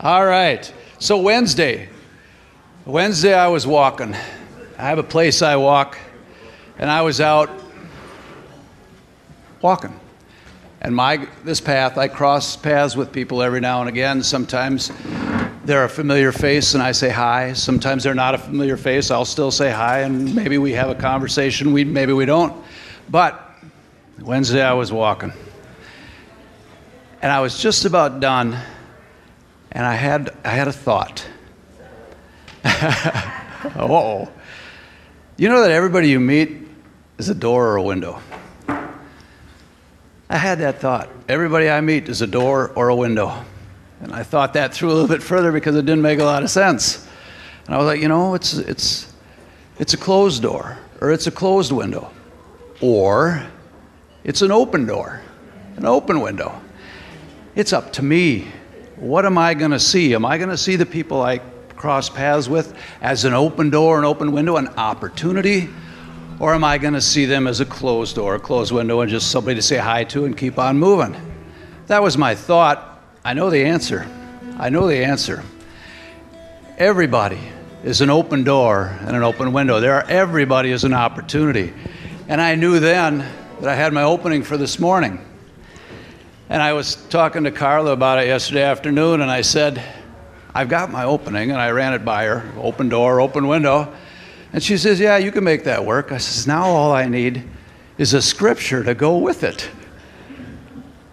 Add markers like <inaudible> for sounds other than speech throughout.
All right. So Wednesday, Wednesday I was walking. I have a place I walk, and I was out walking. And my this path, I cross paths with people every now and again. Sometimes they're a familiar face and I say hi. Sometimes they're not a familiar face. I'll still say hi and maybe we have a conversation. We maybe we don't. But Wednesday I was walking. And I was just about done and I had I had a thought. <laughs> oh. You know that everybody you meet is a door or a window. I had that thought. Everybody I meet is a door or a window. And I thought that through a little bit further because it didn't make a lot of sense. And I was like, you know, it's, it's, it's a closed door, or it's a closed window, or it's an open door, an open window. It's up to me. What am I going to see? Am I going to see the people I cross paths with as an open door, an open window, an opportunity? Or am I going to see them as a closed door, a closed window, and just somebody to say hi to and keep on moving? That was my thought. I know the answer. I know the answer. Everybody is an open door and an open window. There are everybody is an opportunity. And I knew then that I had my opening for this morning. And I was talking to Carla about it yesterday afternoon, and I said, I've got my opening, and I ran it by her open door, open window. And she says, Yeah, you can make that work. I says, Now all I need is a scripture to go with it.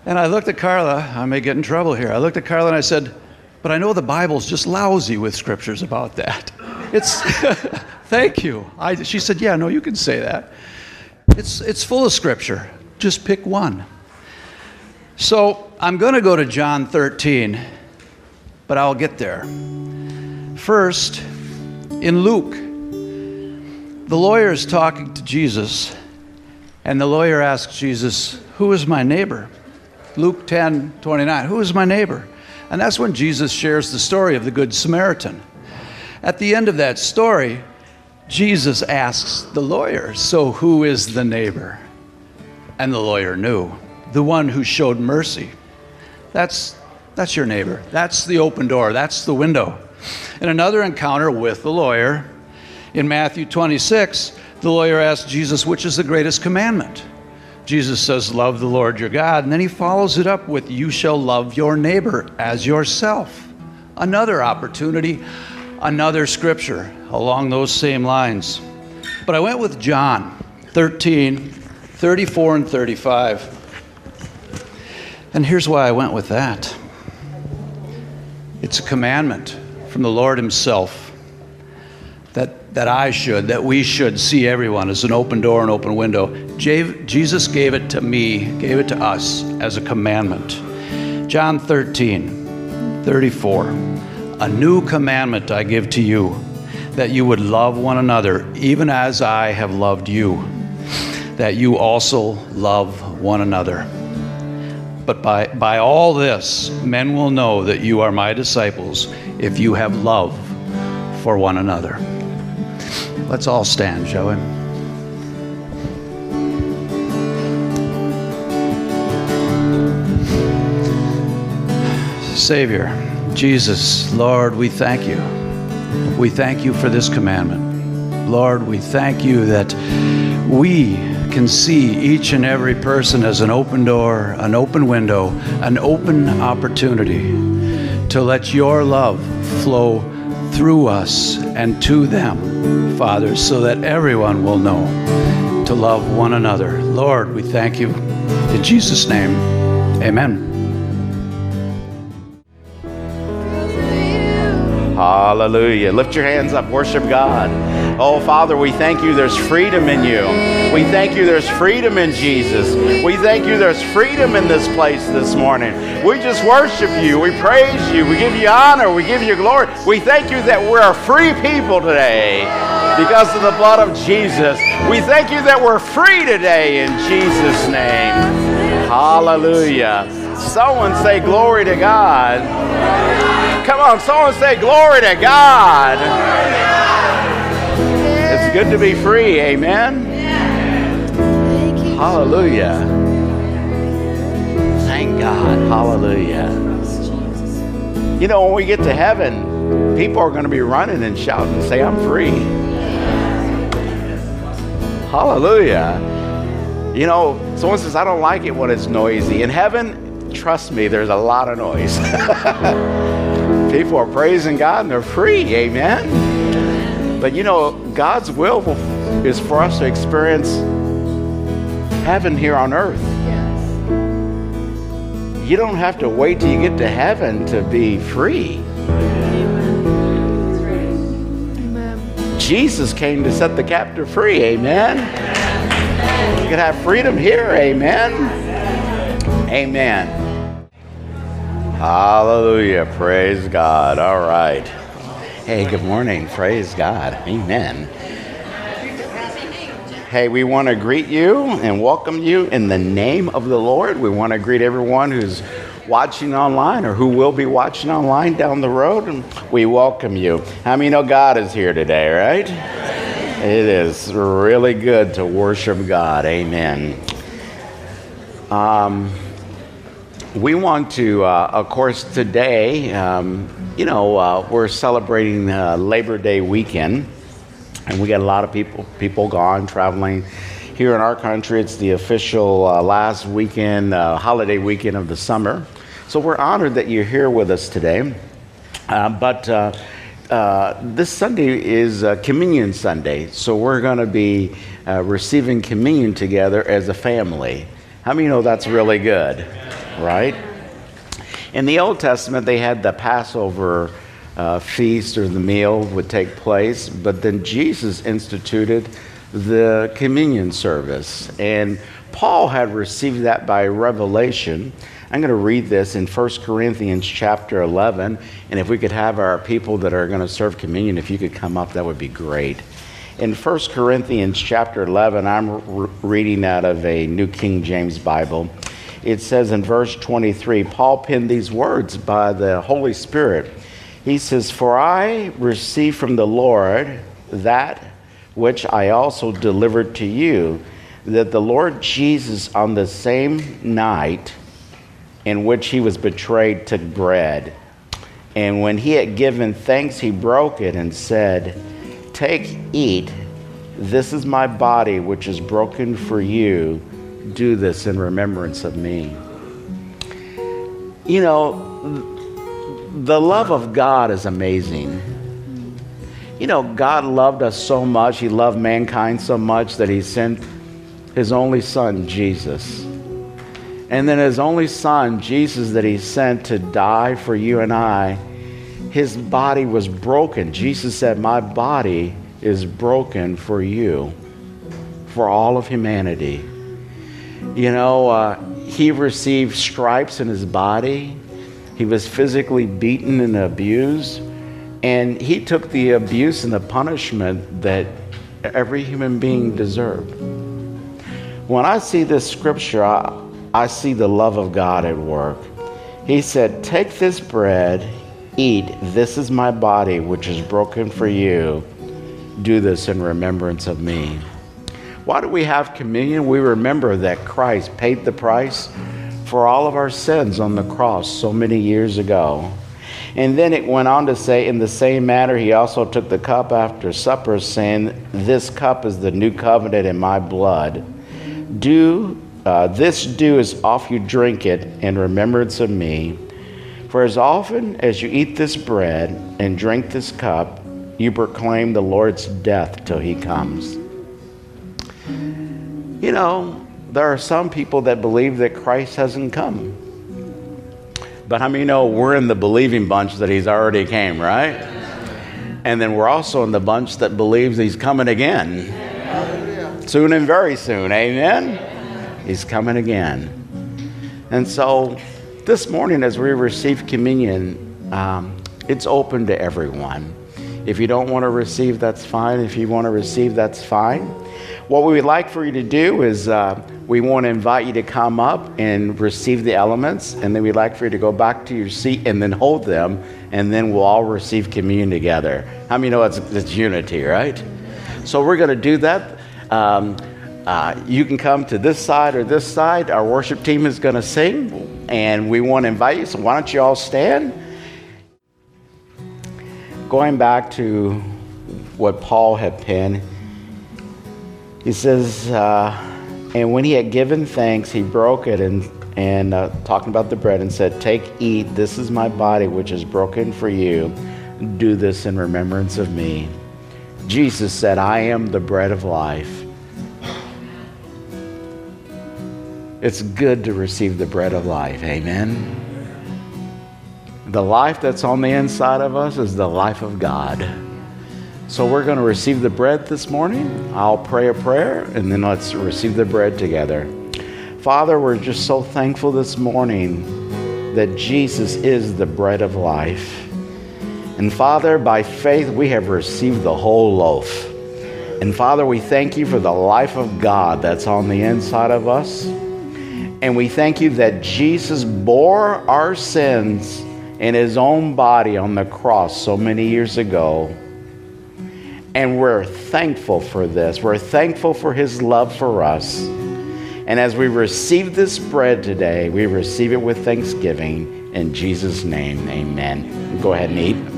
And I looked at Carla, I may get in trouble here. I looked at Carla and I said, But I know the Bible's just lousy with scriptures about that. <laughs> It's, <laughs> thank you. I, she said, Yeah, no, you can say that. It's, it's full of scripture. Just pick one. So I'm going to go to John 13, but I'll get there. First, in Luke, the lawyer is talking to Jesus, and the lawyer asks Jesus, Who is my neighbor? Luke 10 29. Who is my neighbor? And that's when Jesus shares the story of the Good Samaritan. At the end of that story, Jesus asks the lawyer, So who is the neighbor? And the lawyer knew, the one who showed mercy. That's, that's your neighbor. That's the open door. That's the window. In another encounter with the lawyer, in Matthew 26, the lawyer asked Jesus, Which is the greatest commandment? Jesus says, Love the Lord your God. And then he follows it up with, You shall love your neighbor as yourself. Another opportunity, another scripture along those same lines. But I went with John 13, 34, and 35. And here's why I went with that it's a commandment from the Lord Himself that, that I should, that we should see everyone as an open door and open window. Jesus gave it to me, gave it to us as a commandment. John 13, 34. A new commandment I give to you, that you would love one another, even as I have loved you, that you also love one another. But by, by all this, men will know that you are my disciples if you have love for one another. Let's all stand, shall we? Savior, Jesus, Lord, we thank you. We thank you for this commandment. Lord, we thank you that we can see each and every person as an open door, an open window, an open opportunity to let your love flow through us and to them, Father, so that everyone will know to love one another. Lord, we thank you. In Jesus' name, amen. Hallelujah. Lift your hands up, worship God. Oh, Father, we thank you there's freedom in you. We thank you there's freedom in Jesus. We thank you there's freedom in this place this morning. We just worship you. We praise you. We give you honor. We give you glory. We thank you that we're a free people today because of the blood of Jesus. We thank you that we're free today in Jesus' name. Hallelujah. Someone say glory to God. Come on, someone say glory to God. Good to be free. Amen. Hallelujah. Thank God. Hallelujah. You know, when we get to heaven, people are going to be running and shouting and say, I'm free. Hallelujah. You know, someone says, I don't like it when it's noisy. In heaven, trust me, there's a lot of noise. <laughs> people are praising God and they're free. Amen. But you know, God's will is for us to experience heaven here on earth. You don't have to wait till you get to heaven to be free. Jesus came to set the captive free. Amen. You can have freedom here. Amen. Amen. Hallelujah. Praise God. All right. Hey, good morning. Praise God. Amen. Hey, we want to greet you and welcome you in the name of the Lord. We want to greet everyone who's watching online or who will be watching online down the road. And we welcome you. How many know God is here today, right? It is really good to worship God. Amen. Um, we want to, uh, of course, today, um, you know, uh, we're celebrating uh, Labor Day weekend and we got a lot of people people gone traveling. Here in our country, it's the official uh, last weekend, uh, holiday weekend of the summer. So we're honored that you're here with us today. Uh, but uh, this Sunday is Communion Sunday, so we're going to be receiving communion together as a family. How many know that's really good, right? In the Old Testament, they had the Passover uh, feast or the meal would take place, but then Jesus instituted the communion service. And Paul had received that by revelation. I'm going to read this in 1 Corinthians chapter 11. And if we could have our people that are going to serve communion, if you could come up, that would be great. In 1 Corinthians chapter 11, I'm re- reading out of a New King James Bible. It says in verse 23, Paul penned these words by the Holy Spirit. He says, For I received from the Lord that which I also delivered to you, that the Lord Jesus, on the same night in which he was betrayed, took bread. And when he had given thanks, he broke it and said, Take, eat. This is my body, which is broken for you. Do this in remembrance of me. You know, the love of God is amazing. You know, God loved us so much, He loved mankind so much that He sent His only Son, Jesus. And then His only Son, Jesus, that He sent to die for you and I, His body was broken. Jesus said, My body is broken for you, for all of humanity. You know, uh, He received stripes in His body he was physically beaten and abused. And he took the abuse and the punishment that every human being deserved. When I see this scripture, I, I see the love of God at work. He said, Take this bread, eat. This is my body, which is broken for you. Do this in remembrance of me. Why do we have communion? We remember that Christ paid the price for all of our sins on the cross so many years ago. And then it went on to say, in the same manner, he also took the cup after supper, saying, This cup is the new covenant in my blood. Do uh, this do as often you drink it in remembrance of me. For as often as you eat this bread and drink this cup, you proclaim the Lord's death till he comes. You know, there are some people that believe that Christ hasn't come. But how many know we're in the believing bunch that he's already came, right? And then we're also in the bunch that believes he's coming again. Soon and very soon. Amen? He's coming again. And so this morning, as we receive communion, um, it's open to everyone. If you don't want to receive, that's fine. If you want to receive, that's fine. What we would like for you to do is uh, we want to invite you to come up and receive the elements, and then we'd like for you to go back to your seat and then hold them, and then we'll all receive communion together. How many know it's, it's unity, right? So we're going to do that. Um, uh, you can come to this side or this side. Our worship team is going to sing, and we want to invite you. So why don't you all stand? Going back to what Paul had penned, he says, uh, and when he had given thanks, he broke it and, and uh, talking about the bread and said, Take, eat, this is my body which is broken for you. Do this in remembrance of me. Jesus said, I am the bread of life. It's good to receive the bread of life. Amen. The life that's on the inside of us is the life of God. So we're going to receive the bread this morning. I'll pray a prayer and then let's receive the bread together. Father, we're just so thankful this morning that Jesus is the bread of life. And Father, by faith, we have received the whole loaf. And Father, we thank you for the life of God that's on the inside of us. And we thank you that Jesus bore our sins in his own body on the cross so many years ago. And we're thankful for this. We're thankful for his love for us. And as we receive this bread today, we receive it with thanksgiving. In Jesus' name, amen. Go ahead and eat.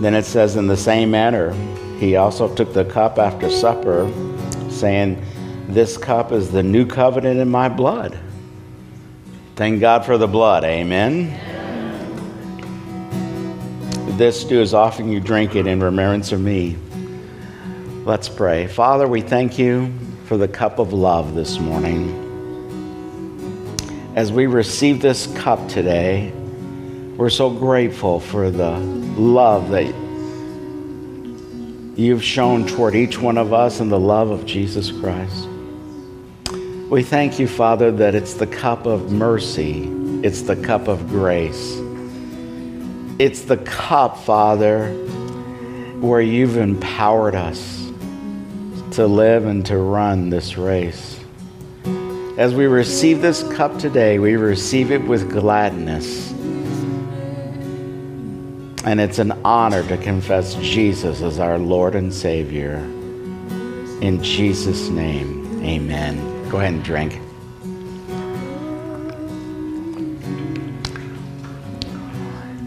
Then it says, in the same manner, he also took the cup after supper, saying, This cup is the new covenant in my blood. Thank God for the blood. Amen. This do as often you drink it in remembrance of me. Let's pray. Father, we thank you for the cup of love this morning. As we receive this cup today, we're so grateful for the love that you've shown toward each one of us and the love of Jesus Christ. We thank you, Father, that it's the cup of mercy, it's the cup of grace. It's the cup, Father, where you've empowered us to live and to run this race. As we receive this cup today, we receive it with gladness and it's an honor to confess Jesus as our Lord and Savior. In Jesus' name, amen. Go ahead and drink.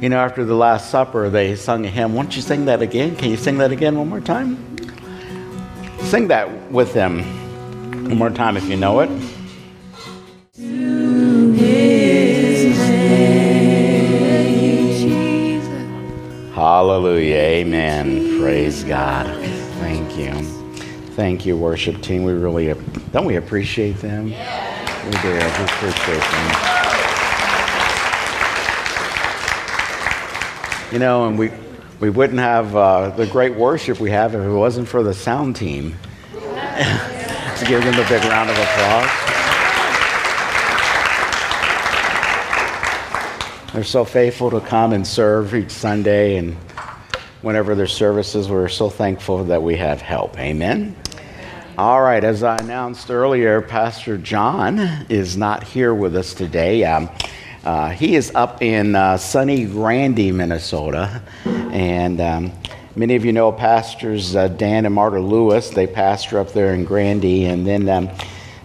You know, after the Last Supper, they sung a hymn. Won't you sing that again? Can you sing that again one more time? Sing that with them one more time if you know it. Hallelujah. Amen. Praise God. Thank you. Thank you, worship team. We really don't we appreciate them? We do. We appreciate them. You know, and we we wouldn't have uh, the great worship we have if it wasn't for the sound team. <laughs> to give them a big round of applause. They're so faithful to come and serve each Sunday, and whenever their services, we're so thankful that we have help. Amen. All right, as I announced earlier, Pastor John is not here with us today. Um, uh, he is up in uh, sunny Grandy, Minnesota, and um, many of you know pastors uh, Dan and Marta Lewis. They pastor up there in Grandy, and then um,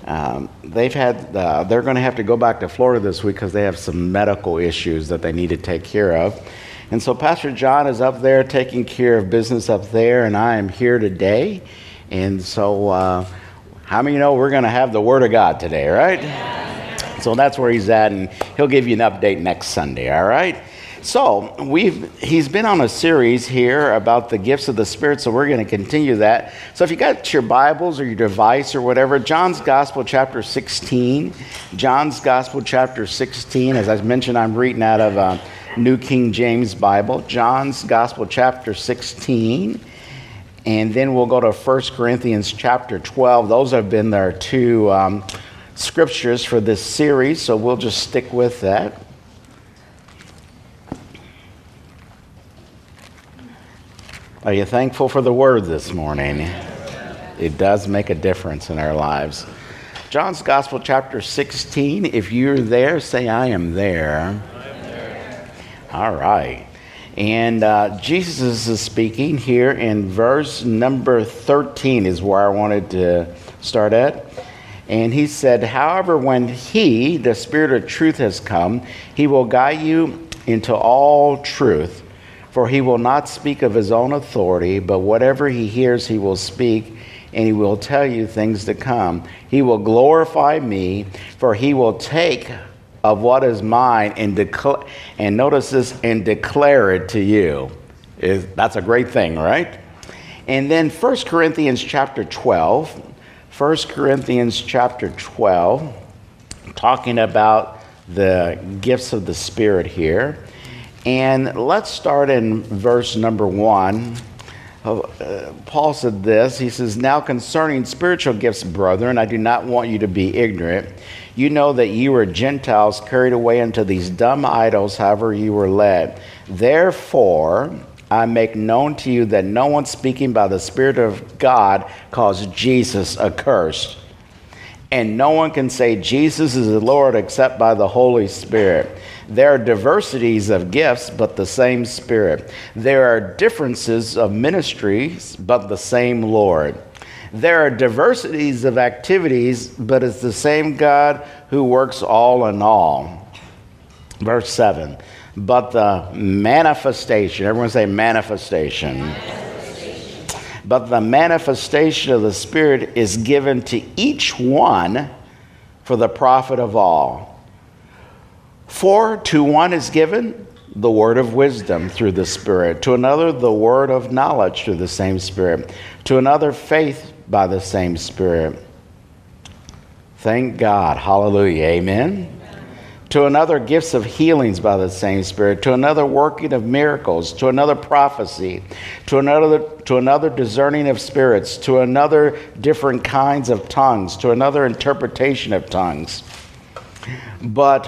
um, they've had, uh, they're going to have to go back to Florida this week because they have some medical issues that they need to take care of. And so Pastor John is up there taking care of business up there, and I am here today. And so, uh, how many know we're going to have the Word of God today, right? So that's where he's at, and he'll give you an update next Sunday, all right? So we've he's been on a series here about the gifts of the Spirit, so we're going to continue that. So if you got your Bibles or your device or whatever, John's Gospel chapter 16, John's Gospel chapter 16. As I mentioned, I'm reading out of uh, New King James Bible, John's Gospel chapter 16. And then we'll go to 1 Corinthians chapter 12. Those have been our two um, scriptures for this series, so we'll just stick with that. Are you thankful for the word this morning? It does make a difference in our lives. John's Gospel, chapter 16. If you're there, say, I am there. I am there. All right. And uh, Jesus is speaking here in verse number 13, is where I wanted to start at. And he said, However, when he, the Spirit of truth, has come, he will guide you into all truth. For he will not speak of his own authority, but whatever he hears, he will speak, and he will tell you things to come. He will glorify me, for he will take of what is mine and and notice this and declare it to you. Is that's a great thing right? And then 1 corinthians chapter 12 1 corinthians chapter 12 talking about the gifts of the spirit here and let's start in verse number 1 uh, Paul said this. He says, Now concerning spiritual gifts, brethren, I do not want you to be ignorant. You know that you were Gentiles carried away into these dumb idols, however you were led. Therefore, I make known to you that no one speaking by the Spirit of God calls Jesus accursed. And no one can say Jesus is the Lord except by the Holy Spirit. There are diversities of gifts, but the same Spirit. There are differences of ministries, but the same Lord. There are diversities of activities, but it's the same God who works all in all. Verse 7. But the manifestation, everyone say manifestation. But the manifestation of the Spirit is given to each one for the profit of all. For to one is given the word of wisdom through the Spirit, to another, the word of knowledge through the same Spirit, to another, faith by the same Spirit. Thank God. Hallelujah. Amen. To another, gifts of healings by the same Spirit. To another, working of miracles. To another, prophecy. To another, to another, discerning of spirits. To another, different kinds of tongues. To another, interpretation of tongues. But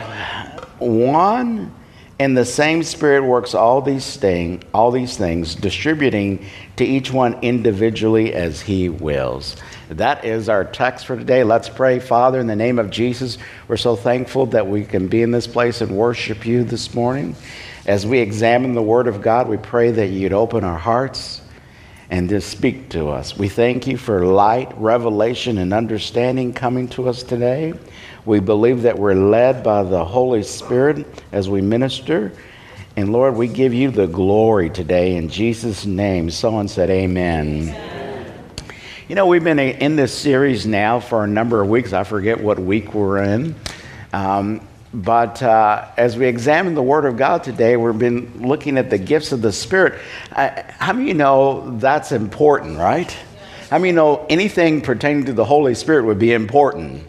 one and the same Spirit works all these, thing, all these things, distributing to each one individually as He wills. That is our text for today. Let's pray. Father, in the name of Jesus, we're so thankful that we can be in this place and worship you this morning. As we examine the Word of God, we pray that you'd open our hearts and just speak to us. We thank you for light, revelation, and understanding coming to us today. We believe that we're led by the Holy Spirit as we minister. And Lord, we give you the glory today in Jesus' name. Someone said, Amen. Amen. You know, we've been in this series now for a number of weeks. I forget what week we're in. Um, but uh, as we examine the Word of God today, we've been looking at the gifts of the Spirit. Uh, how many you know that's important, right? How many you know anything pertaining to the Holy Spirit would be important?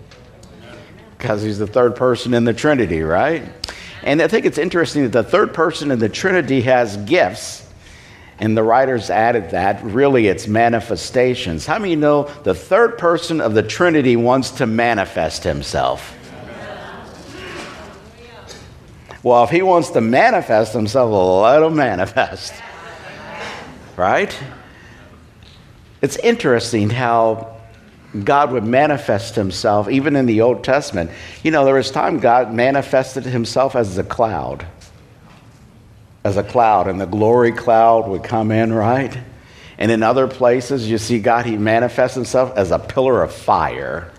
because he's the third person in the Trinity, right? And I think it's interesting that the third person in the Trinity has gifts. And the writers added that really it's manifestations. How many know the third person of the Trinity wants to manifest himself? Well, if he wants to manifest himself, let him manifest. Right? It's interesting how God would manifest himself even in the Old Testament. You know, there was time God manifested himself as a cloud. As a cloud, and the glory cloud would come in, right? And in other places, you see God, he manifests himself as a pillar of fire.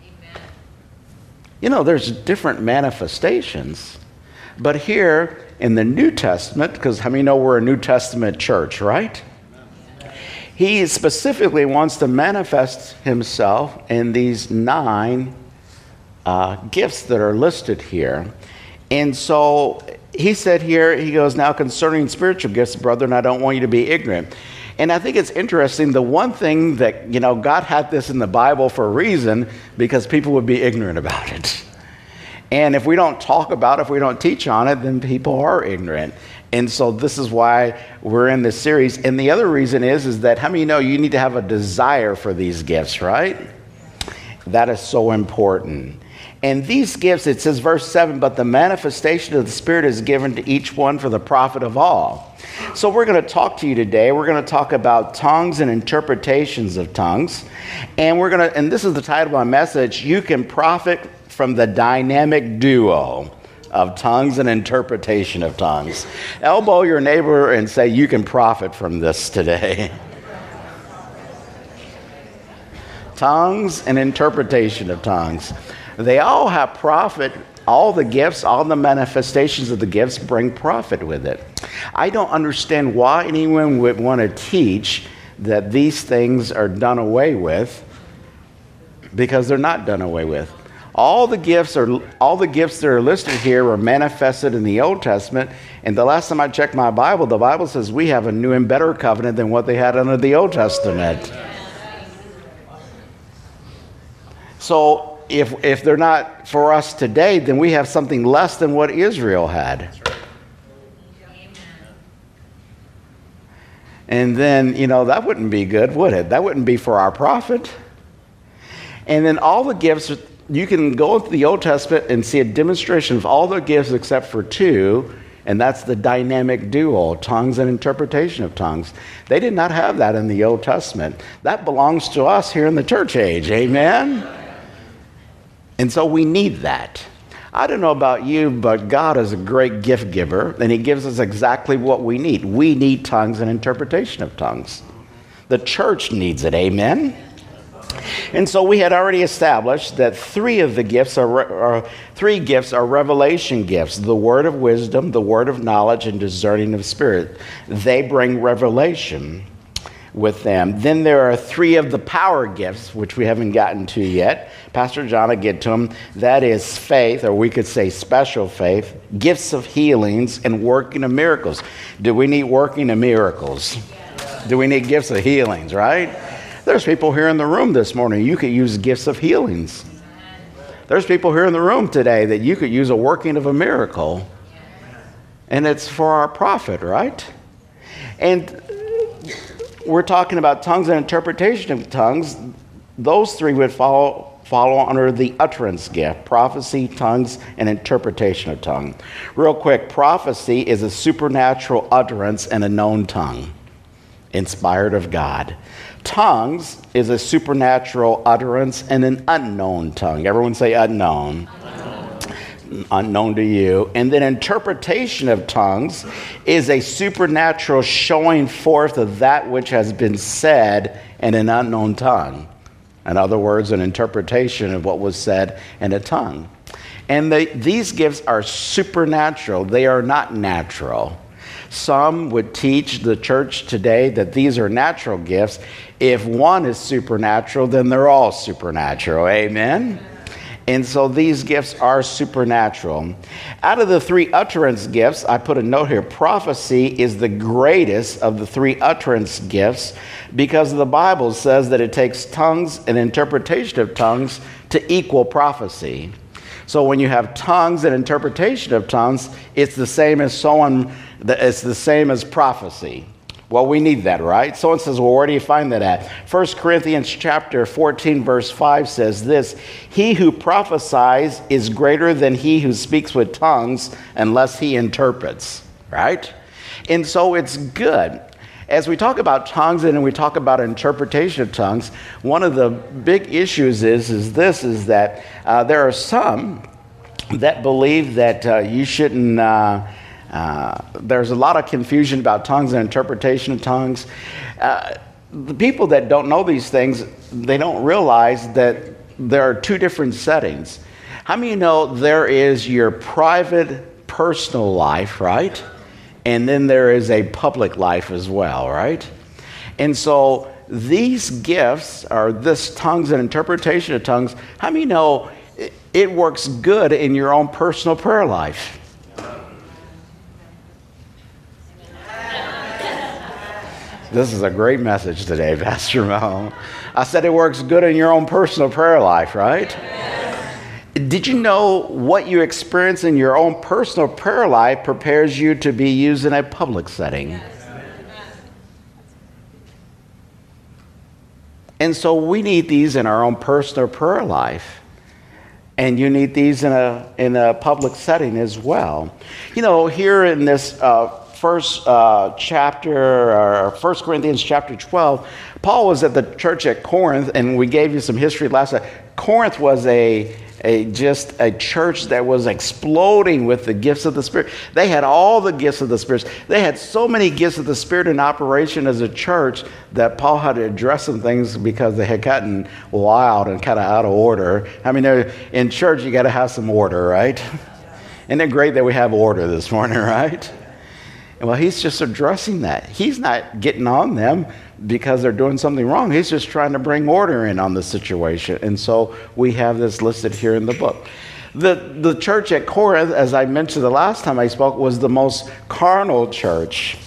Amen. You know, there's different manifestations. But here in the New Testament, because how many know we're a New Testament church, right? he specifically wants to manifest himself in these nine uh, gifts that are listed here. And so he said here, he goes, Now concerning spiritual gifts, brethren, I don't want you to be ignorant. And I think it's interesting. The one thing that, you know, God had this in the Bible for a reason because people would be ignorant about it. And if we don't talk about it, if we don't teach on it, then people are ignorant. And so this is why we're in this series. And the other reason is, is that how many know you need to have a desire for these gifts, right? That is so important. And these gifts, it says, verse 7, but the manifestation of the Spirit is given to each one for the profit of all. So we're going to talk to you today. We're going to talk about tongues and interpretations of tongues. And we're going to, and this is the title of my message You Can Profit from the Dynamic Duo of tongues and interpretation of tongues. Elbow your neighbor and say, You can profit from this today. <laughs> tongues and interpretation of tongues. They all have profit. All the gifts, all the manifestations of the gifts bring profit with it. I don't understand why anyone would want to teach that these things are done away with because they're not done away with. All the gifts are all the gifts that are listed here were manifested in the Old Testament. And the last time I checked my Bible, the Bible says we have a new and better covenant than what they had under the Old Testament. So if if they're not for us today, then we have something less than what Israel had. And then, you know, that wouldn't be good, would it? That wouldn't be for our profit. And then all the gifts you can go into the Old Testament and see a demonstration of all the gifts except for two, and that's the dynamic duo tongues and interpretation of tongues. They did not have that in the Old Testament. That belongs to us here in the church age. Amen? And so we need that. I don't know about you, but God is a great gift giver, and He gives us exactly what we need. We need tongues and interpretation of tongues. The church needs it. Amen? And so we had already established that three of the gifts are, are, three gifts are revelation gifts: the word of wisdom, the word of knowledge, and discerning of spirit. They bring revelation with them. Then there are three of the power gifts, which we haven't gotten to yet. Pastor John will get to them. That is faith, or we could say special faith, gifts of healings, and working of miracles. Do we need working of miracles? Do we need gifts of healings, right? There's people here in the room this morning, you could use gifts of healings. There's people here in the room today that you could use a working of a miracle. And it's for our profit, right? And we're talking about tongues and interpretation of tongues. Those three would follow follow under the utterance gift prophecy, tongues, and interpretation of tongue. Real quick prophecy is a supernatural utterance in a known tongue, inspired of God. Tongues is a supernatural utterance in an unknown tongue. Everyone say unknown. unknown. Unknown to you. And then interpretation of tongues is a supernatural showing forth of that which has been said in an unknown tongue. In other words, an interpretation of what was said in a tongue. And they, these gifts are supernatural, they are not natural. Some would teach the church today that these are natural gifts. If one is supernatural, then they're all supernatural. Amen? And so these gifts are supernatural. Out of the three utterance gifts, I put a note here prophecy is the greatest of the three utterance gifts because the Bible says that it takes tongues and interpretation of tongues to equal prophecy. So when you have tongues and interpretation of tongues, it's the same as someone it's the same as prophecy. Well, we need that, right? Someone says, well, where do you find that at? 1 Corinthians chapter 14, verse 5 says this He who prophesies is greater than he who speaks with tongues unless he interprets, right? And so it's good. As we talk about tongues and we talk about interpretation of tongues, one of the big issues is, is this, is that uh, there are some that believe that uh, you shouldn't... Uh, uh, there's a lot of confusion about tongues and interpretation of tongues. Uh, the people that don't know these things, they don't realize that there are two different settings. How many you know there is your private, personal life, right? And then there is a public life as well, right? And so these gifts are this tongues and interpretation of tongues. How many know it works good in your own personal prayer life? This is a great message today, <laughs> Pastor Mel. I said it works good in your own personal prayer life, right? Did you know what you experience in your own personal prayer life prepares you to be used in a public setting? And so we need these in our own personal prayer life. And you need these in a, in a public setting as well. You know, here in this uh, first uh, chapter, or First Corinthians chapter 12, Paul was at the church at Corinth, and we gave you some history last time. Corinth was a a just a church that was exploding with the gifts of the Spirit. They had all the gifts of the Spirit. They had so many gifts of the Spirit in operation as a church that Paul had to address some things because they had gotten wild and kind of out of order. I mean, in church, you got to have some order, right? <laughs> Isn't it great that we have order this morning, <laughs> right? Well, he's just addressing that. He's not getting on them because they're doing something wrong. He's just trying to bring order in on the situation. And so we have this listed here in the book. The, the church at Corinth, as I mentioned the last time I spoke, was the most carnal church.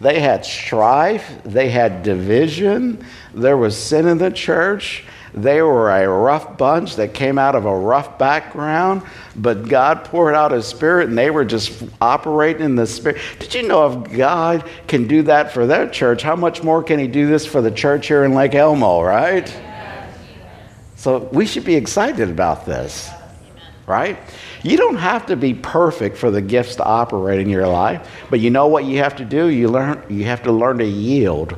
They had strife, they had division, there was sin in the church. They were a rough bunch that came out of a rough background, but God poured out His Spirit and they were just operating in the Spirit. Did you know if God can do that for their church, how much more can He do this for the church here in Lake Elmo, right? So we should be excited about this, right? You don't have to be perfect for the gifts to operate in your life, but you know what you have to do? You, learn, you have to learn to yield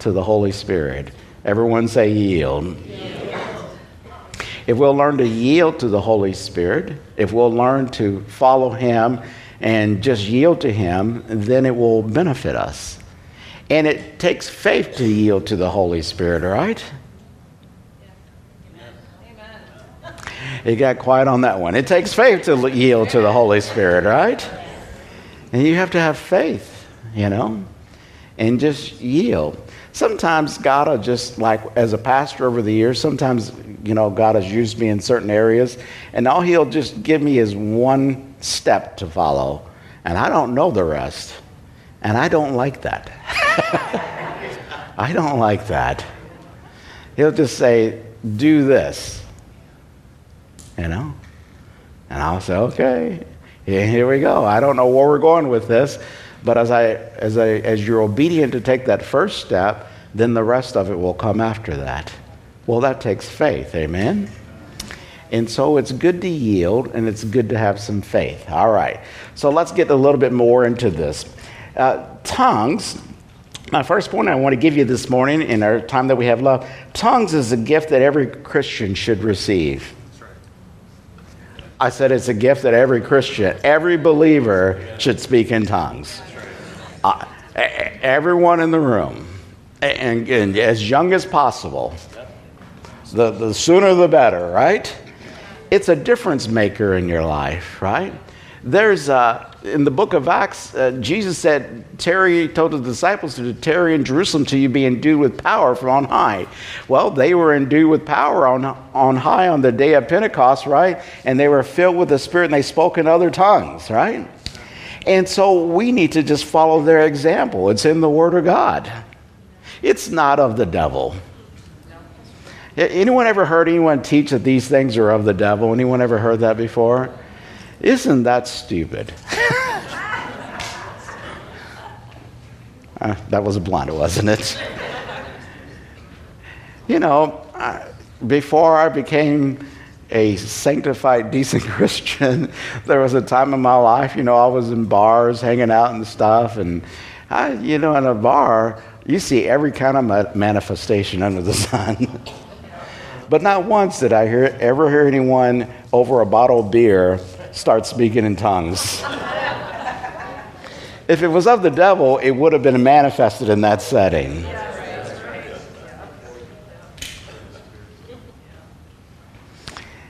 to the Holy Spirit. Everyone say yield. If we'll learn to yield to the Holy Spirit, if we'll learn to follow Him and just yield to Him, then it will benefit us. And it takes faith to yield to the Holy Spirit, right? It got quiet on that one. It takes faith to yield to the Holy Spirit, right? And you have to have faith, you know, and just yield sometimes God will just, like as a pastor over the years, sometimes, you know, God has used me in certain areas, and all He'll just give me is one step to follow, and I don't know the rest. And I don't like that. <laughs> I don't like that. He'll just say, do this, you know? And I'll say, okay, here we go. I don't know where we're going with this. But as, I, as, I, as you're obedient to take that first step, then the rest of it will come after that. Well, that takes faith, amen? And so it's good to yield and it's good to have some faith. All right. So let's get a little bit more into this. Uh, tongues, my first point I want to give you this morning in our time that we have left tongues is a gift that every Christian should receive. I said it's a gift that every Christian, every believer should speak in tongues. Uh, everyone in the room, and, and, as young as possible, the, the sooner the better, right? It's a difference maker in your life, right? There's, uh, in the book of Acts, uh, Jesus said, Tarry, told the disciples to tarry in Jerusalem till you be endued with power from on high. Well, they were endued with power on, on high on the day of Pentecost, right? And they were filled with the Spirit and they spoke in other tongues, right? And so we need to just follow their example. It's in the Word of God. It's not of the devil. Anyone ever heard anyone teach that these things are of the devil? Anyone ever heard that before? Isn't that stupid? <laughs> uh, that was a blunt, wasn't it? <laughs> you know, before I became a sanctified, decent <laughs> Christian, there was a time in my life, you know, I was in bars hanging out and stuff. And, I, you know, in a bar, you see every kind of manifestation under the <laughs> sun. but not once did I hear, ever hear anyone over a bottle of beer start speaking in tongues. <laughs> if it was of the devil, it would have been manifested in that setting.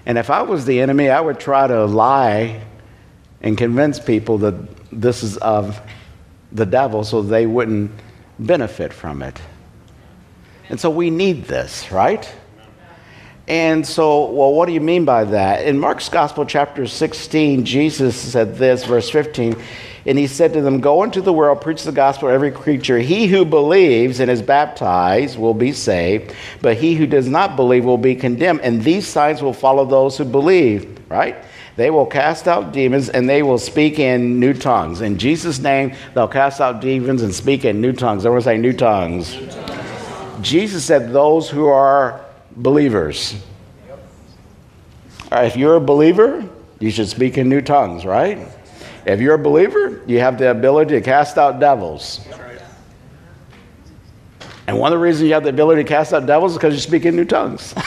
And if I was the enemy, I would try to lie and convince people that this is of the devil so they wouldn't benefit from it. And so we need this, right? And so, well, what do you mean by that? In Mark's Gospel, chapter 16, Jesus said this, verse 15, and he said to them, Go into the world, preach the gospel to every creature. He who believes and is baptized will be saved, but he who does not believe will be condemned. And these signs will follow those who believe, right? They will cast out demons and they will speak in new tongues. In Jesus' name, they'll cast out demons and speak in new tongues. Everyone say new tongues. New tongues. Jesus said, Those who are believers. All right, if you're a believer, you should speak in new tongues, right? If you're a believer, you have the ability to cast out devils. And one of the reasons you have the ability to cast out devils is because you speak in new tongues. <laughs>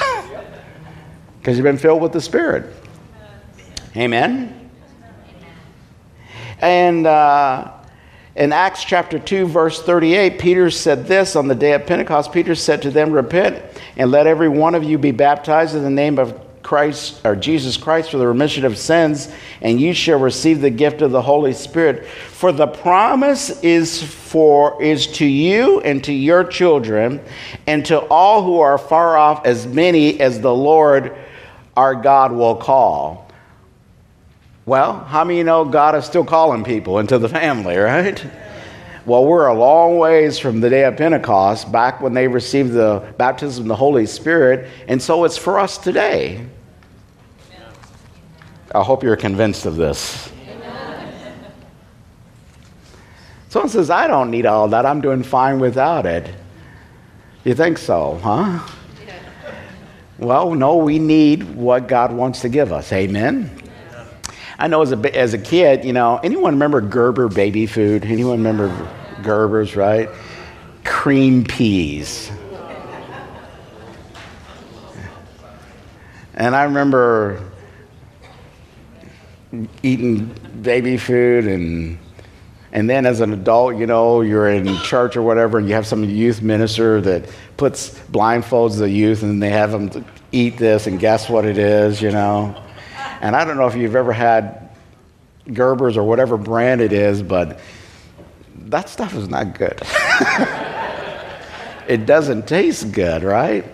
Because you've been filled with the Spirit. Amen? And uh, in Acts chapter 2, verse 38, Peter said this on the day of Pentecost. Peter said to them, Repent and let every one of you be baptized in the name of Christ or Jesus Christ for the remission of sins, and you shall receive the gift of the Holy Spirit. For the promise is for is to you and to your children, and to all who are far off, as many as the Lord our God will call. Well, how many know God is still calling people into the family, right? Well, we're a long ways from the day of Pentecost, back when they received the baptism of the Holy Spirit, and so it's for us today. I hope you're convinced of this. Someone says, I don't need all that. I'm doing fine without it. You think so, huh? Well, no, we need what God wants to give us. Amen? I know as a, as a kid, you know, anyone remember Gerber baby food? Anyone remember Gerber's, right? Cream peas. And I remember eating baby food and and then as an adult, you know, you're in church or whatever, and you have some youth minister that puts blindfolds the youth and they have them eat this and guess what it is, you know. And I don't know if you've ever had Gerber's or whatever brand it is, but that stuff is not good. <laughs> it doesn't taste good, right?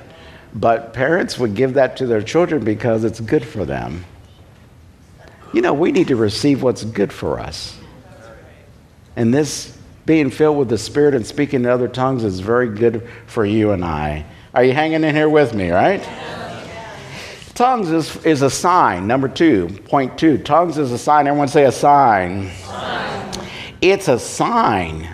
But parents would give that to their children because it's good for them. You know, we need to receive what's good for us. And this being filled with the Spirit and speaking in other tongues is very good for you and I. Are you hanging in here with me, right? Tongues is, is a sign. Number two, point two. Tongues is a sign. Everyone say a sign. sign. It's a sign.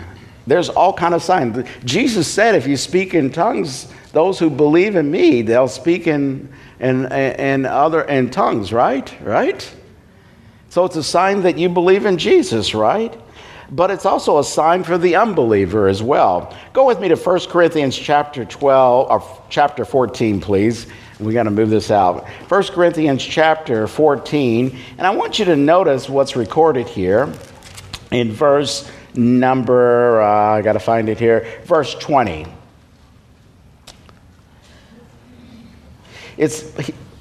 There's all kind of signs. Jesus said, if you speak in tongues, those who believe in me, they'll speak in, in, in other in tongues, right? Right? So it's a sign that you believe in Jesus, right? But it's also a sign for the unbeliever as well. Go with me to 1 Corinthians chapter 12 or chapter 14, please. We got to move this out. 1 Corinthians chapter 14, and I want you to notice what's recorded here in verse number, uh, I got to find it here, verse 20. It's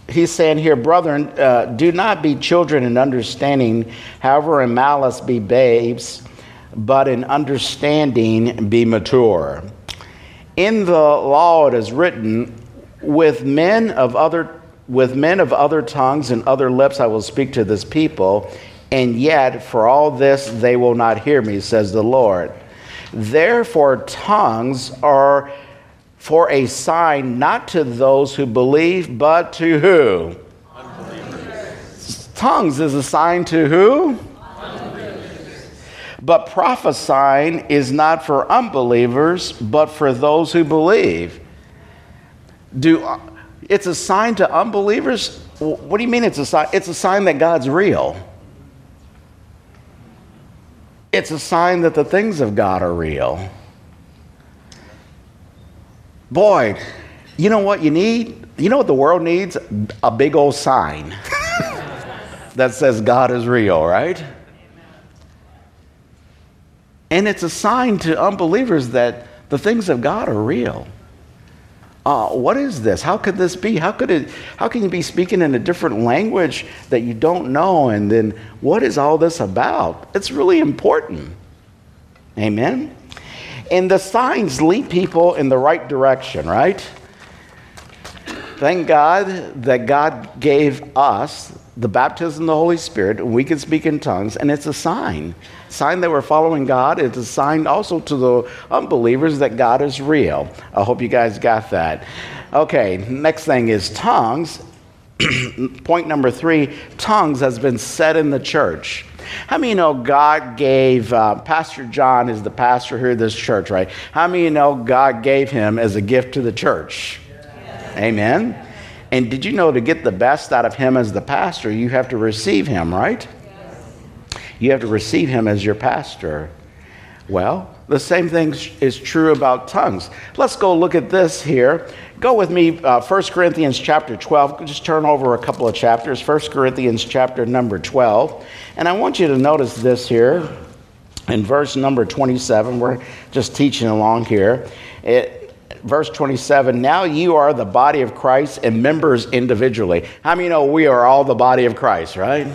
he's saying here, brethren, uh, do not be children in understanding, however, in malice be babes, but in understanding be mature. In the law it is written, with men of other with men of other tongues and other lips I will speak to this people, and yet for all this they will not hear me, says the Lord. Therefore, tongues are for a sign not to those who believe, but to who? Unbelievers. Tongues is a sign to who? Unbelievers. But prophesying is not for unbelievers, but for those who believe. Do it's a sign to unbelievers? What do you mean it's a sign? It's a sign that God's real. It's a sign that the things of God are real. Boy, you know what you need? You know what the world needs? A big old sign <laughs> that says God is real, right? And it's a sign to unbelievers that the things of God are real. Uh, what is this? How could this be? How could it? How can you be speaking in a different language that you don't know? And then what is all this about? It's really important. Amen. And the signs lead people in the right direction, right? Thank God that God gave us the baptism of the Holy Spirit, we can speak in tongues, and it's a sign. Sign that we're following God. It's a sign also to the unbelievers that God is real. I hope you guys got that. Okay, next thing is tongues. <clears throat> Point number three tongues has been set in the church. How many know God gave, uh, Pastor John is the pastor here of this church, right? How many know God gave him as a gift to the church? Amen. And did you know to get the best out of him as the pastor, you have to receive him, right? Yes. You have to receive him as your pastor. Well, the same thing is true about tongues. Let's go look at this here. Go with me, uh, 1 Corinthians chapter 12. Just turn over a couple of chapters. 1 Corinthians chapter number 12. And I want you to notice this here in verse number 27. We're just teaching along here. It, verse 27 Now you are the body of Christ and members individually. How many know we are all the body of Christ, right?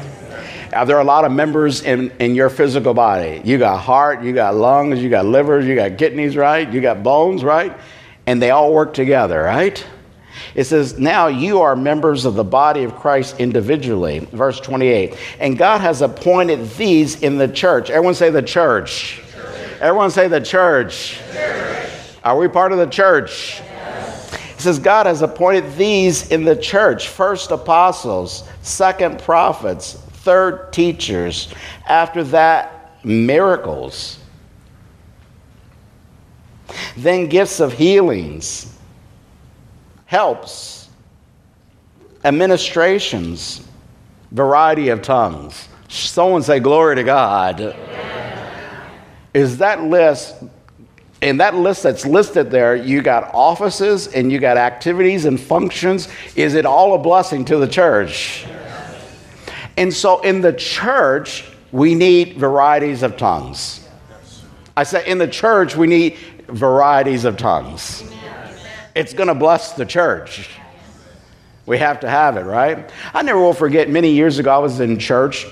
Uh, there are a lot of members in, in your physical body. You got heart, you got lungs, you got livers, you got kidneys, right? You got bones, right? and they all work together, right? It says, Now you are members of the body of Christ individually. Verse 28. And God has appointed these in the church. Everyone say the church. church. Everyone say the church. church. Are we part of the church? Yes. It says, God has appointed these in the church first apostles, second prophets, third teachers, after that, miracles then gifts of healings, helps, administrations, variety of tongues. Someone say, Glory to God. Amen. Is that list, in that list that's listed there, you got offices and you got activities and functions. Is it all a blessing to the church? And so in the church, we need varieties of tongues. I say in the church, we need varieties of tongues. It's going to bless the church. We have to have it, right? I never will forget, many years ago, I was in church,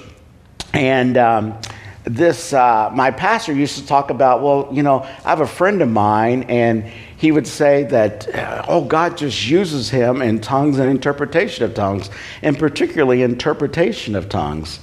and um, this, uh, my pastor used to talk about, well, you know, I have a friend of mine, and he would say that, oh, God just uses him in tongues and interpretation of tongues, and particularly interpretation of tongues.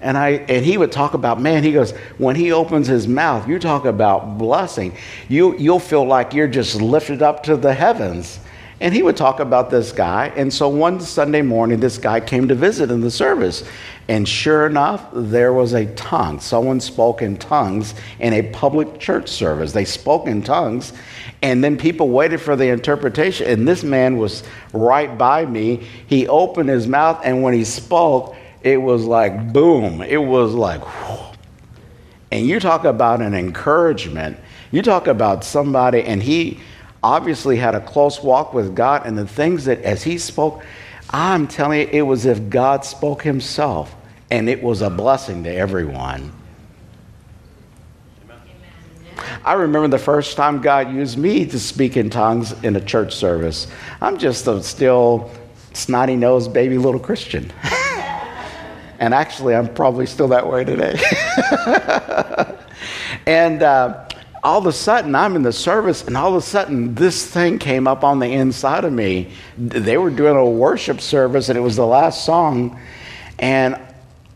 And, I, and he would talk about, man, he goes, when he opens his mouth, you talk about blessing. You, you'll feel like you're just lifted up to the heavens. And he would talk about this guy. And so one Sunday morning, this guy came to visit in the service. And sure enough, there was a tongue. Someone spoke in tongues in a public church service. They spoke in tongues. And then people waited for the interpretation. And this man was right by me. He opened his mouth, and when he spoke, it was like boom. It was like, whew. and you talk about an encouragement. You talk about somebody, and he obviously had a close walk with God, and the things that as he spoke, I'm telling you, it was if God spoke himself, and it was a blessing to everyone. I remember the first time God used me to speak in tongues in a church service. I'm just a still snotty nosed baby little Christian. <laughs> And actually, I'm probably still that way today. <laughs> and uh, all of a sudden, I'm in the service, and all of a sudden, this thing came up on the inside of me. They were doing a worship service, and it was the last song. And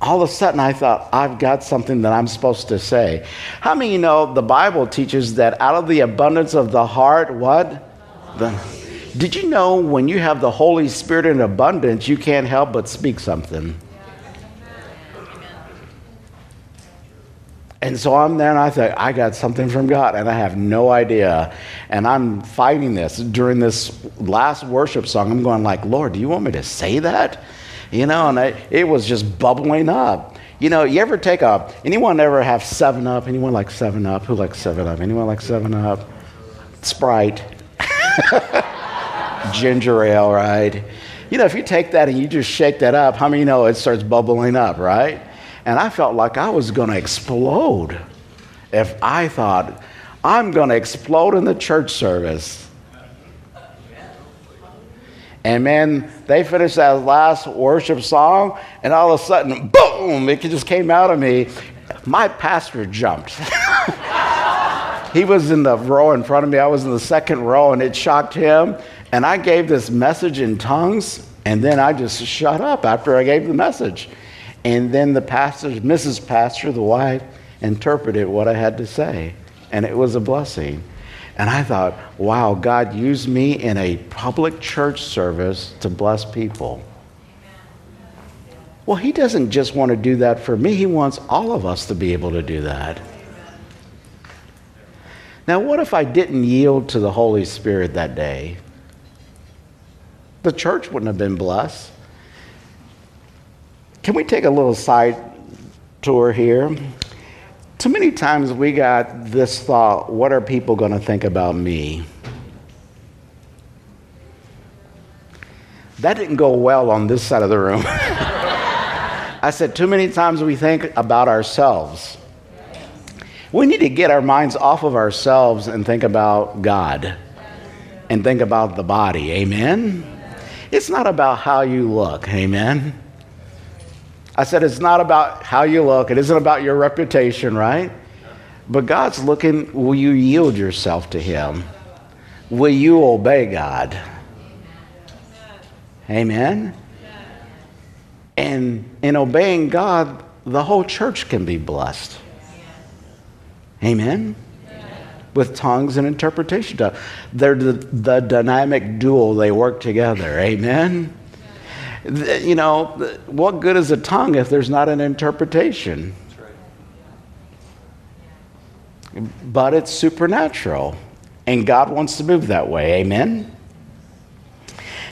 all of a sudden, I thought, I've got something that I'm supposed to say. How many you know the Bible teaches that out of the abundance of the heart, what? The, did you know when you have the Holy Spirit in abundance, you can't help but speak something? And so I'm there and I thought, I got something from God and I have no idea. And I'm fighting this during this last worship song. I'm going like, Lord, do you want me to say that? You know, and I, it was just bubbling up. You know, you ever take a, anyone ever have 7 Up? Anyone like 7 Up? Who likes 7 Up? Anyone like 7 Up? Sprite. <laughs> Ginger ale, right? You know, if you take that and you just shake that up, how many know it starts bubbling up, right? And I felt like I was going to explode if I thought, I'm going to explode in the church service. And man, they finished that last worship song, and all of a sudden, boom, it just came out of me. My pastor jumped. <laughs> he was in the row in front of me, I was in the second row, and it shocked him. And I gave this message in tongues, and then I just shut up after I gave the message. And then the pastor, Mrs. Pastor, the wife, interpreted what I had to say. And it was a blessing. And I thought, wow, God used me in a public church service to bless people. Well, He doesn't just want to do that for me, He wants all of us to be able to do that. Now, what if I didn't yield to the Holy Spirit that day? The church wouldn't have been blessed. Can we take a little side tour here Too many times we got this thought what are people going to think about me? That didn't go well on this side of the room. <laughs> I said, too many times we think about ourselves. We need to get our minds off of ourselves and think about God and think about the body. Amen? It's not about how you look. Amen? I said, it's not about how you look, it isn't about your reputation, right? But God's looking, will you yield yourself to Him? Will you obey God? Amen? And in obeying God, the whole church can be blessed. Amen? With tongues and interpretation. They're the, the dynamic duo, they work together. Amen? You know, what good is a tongue if there's not an interpretation? But it's supernatural, and God wants to move that way. Amen?